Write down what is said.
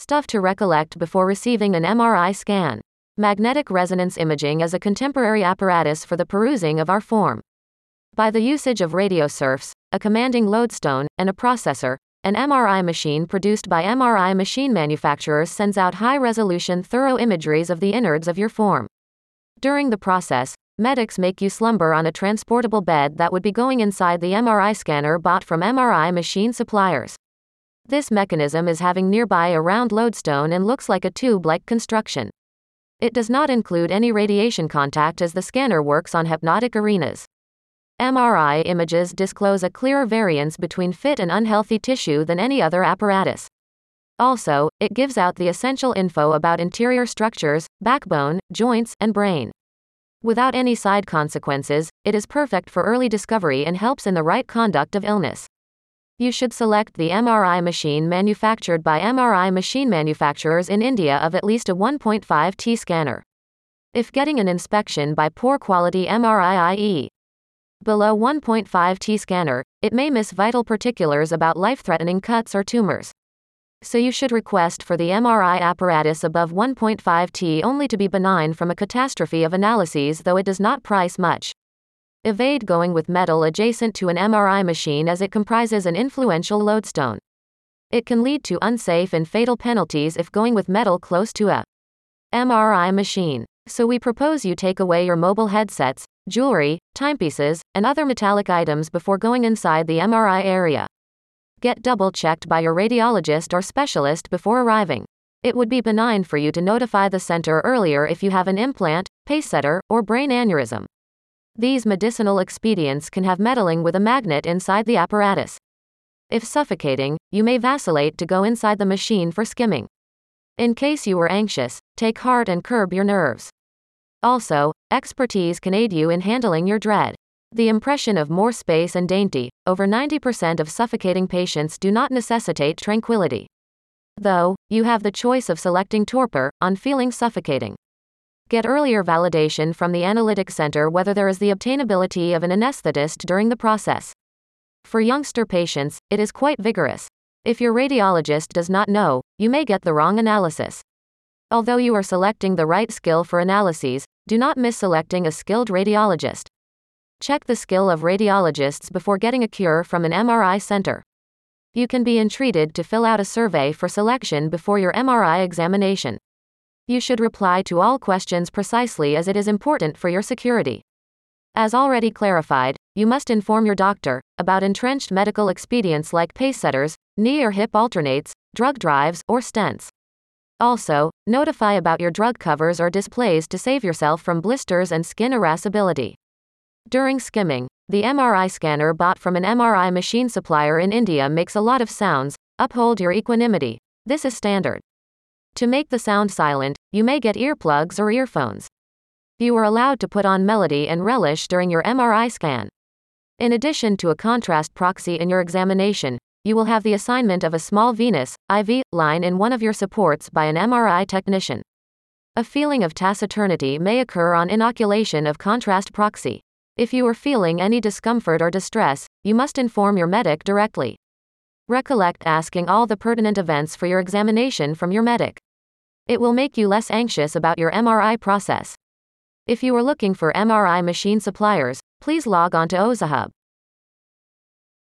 Stuff to recollect before receiving an MRI scan. Magnetic resonance imaging is a contemporary apparatus for the perusing of our form. By the usage of radiosurfs, a commanding lodestone, and a processor, an MRI machine produced by MRI machine manufacturers sends out high resolution, thorough imageries of the innards of your form. During the process, medics make you slumber on a transportable bed that would be going inside the MRI scanner bought from MRI machine suppliers. This mechanism is having nearby a round lodestone and looks like a tube like construction. It does not include any radiation contact as the scanner works on hypnotic arenas. MRI images disclose a clearer variance between fit and unhealthy tissue than any other apparatus. Also, it gives out the essential info about interior structures, backbone, joints, and brain. Without any side consequences, it is perfect for early discovery and helps in the right conduct of illness. You should select the MRI machine manufactured by MRI machine manufacturers in India of at least a 1.5 T scanner. If getting an inspection by poor quality MRI i.e. Below 1.5 T scanner, it may miss vital particulars about life threatening cuts or tumors. So you should request for the MRI apparatus above 1.5 T only to be benign from a catastrophe of analyses, though it does not price much. Evade going with metal adjacent to an MRI machine as it comprises an influential lodestone. It can lead to unsafe and fatal penalties if going with metal close to a MRI machine. So we propose you take away your mobile headsets, jewelry, timepieces, and other metallic items before going inside the MRI area. Get double checked by your radiologist or specialist before arriving. It would be benign for you to notify the center earlier if you have an implant, pacesetter, or brain aneurysm. These medicinal expedients can have meddling with a magnet inside the apparatus. If suffocating, you may vacillate to go inside the machine for skimming. In case you were anxious, take heart and curb your nerves. Also, expertise can aid you in handling your dread. The impression of more space and dainty, over 90% of suffocating patients do not necessitate tranquility. Though, you have the choice of selecting torpor on feeling suffocating. Get earlier validation from the analytic center whether there is the obtainability of an anesthetist during the process. For youngster patients, it is quite vigorous. If your radiologist does not know, you may get the wrong analysis. Although you are selecting the right skill for analyses, do not miss selecting a skilled radiologist. Check the skill of radiologists before getting a cure from an MRI center. You can be entreated to fill out a survey for selection before your MRI examination. You should reply to all questions precisely as it is important for your security. As already clarified, you must inform your doctor about entrenched medical expedients like pacesetters, knee or hip alternates, drug drives, or stents. Also, notify about your drug covers or displays to save yourself from blisters and skin irascibility. During skimming, the MRI scanner bought from an MRI machine supplier in India makes a lot of sounds. Uphold your equanimity. This is standard. To make the sound silent, you may get earplugs or earphones. You are allowed to put on melody and relish during your MRI scan. In addition to a contrast proxy in your examination, you will have the assignment of a small venous, IV, line in one of your supports by an MRI technician. A feeling of taciturnity may occur on inoculation of contrast proxy. If you are feeling any discomfort or distress, you must inform your medic directly. Recollect asking all the pertinent events for your examination from your medic. It will make you less anxious about your MRI process. If you are looking for MRI machine suppliers, please log on to OzaHub.